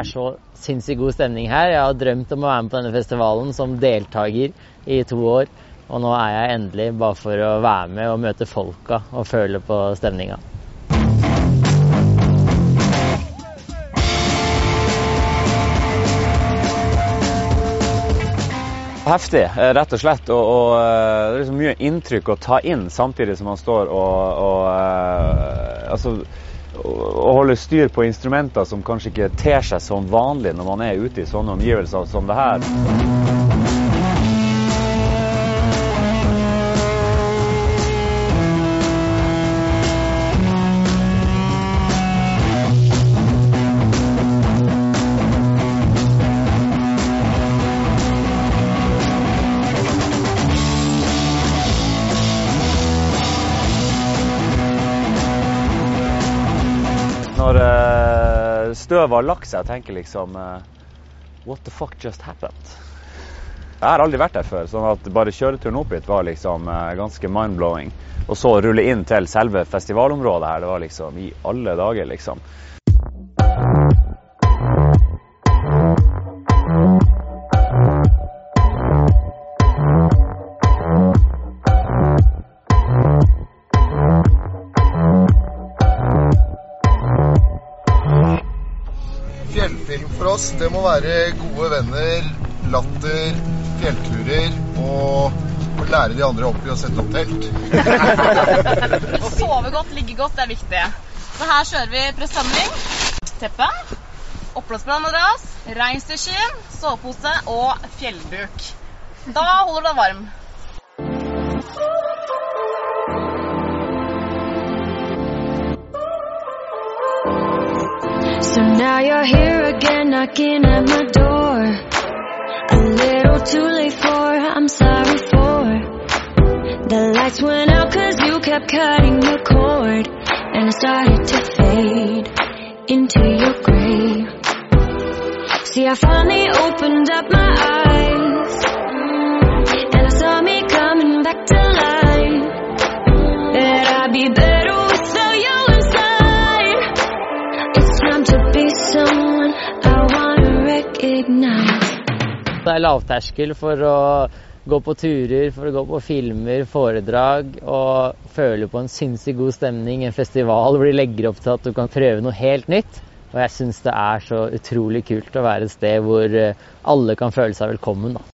er så sinnssykt god stemning her. Jeg har drømt om å være med på denne festivalen som deltaker i to år. Og nå er jeg endelig bare for å være med og møte folka og føle på stemninga. Heftig, eh, rett og slett. Og, og eh, det er liksom mye inntrykk å ta inn samtidig som man står og, og uh, altså, å holde styr på instrumenter som kanskje ikke ter seg som vanlig når man er ute i sånne omgivelser som det her. Når uh, støvet har lagt seg, tenker liksom uh, What the fuck just happened? Jeg har aldri vært der før, sånn at bare kjøreturen opp hit var liksom uh, ganske mind-blowing. Og så rulle inn til selve festivalområdet her, det var liksom i alle dager, liksom. Fjellfilm for oss, det må være gode venner, latter, fjellturer og å lære de andre opp i å sette opp telt. Å sove godt, ligge godt, det er viktig. Så her kjører vi presenning, teppe, oppblåsbar madrass, reinsdyrskinn, sovepose og fjellduk. Da holder du deg varm. So now you're here again, knocking at my door. A little too late for, I'm sorry for. The lights went out cause you kept cutting the cord. And I started to fade into your grave. See, I finally opened up my eyes. And I saw me coming back to life. That I'd be better Det er lavterskel for å gå på turer, for å gå på filmer, foredrag og føle på en sinnssykt god stemning. En festival hvor de legger opp til at du kan prøve noe helt nytt. Og jeg syns det er så utrolig kult å være et sted hvor eh, alle kan føle seg velkommen. da.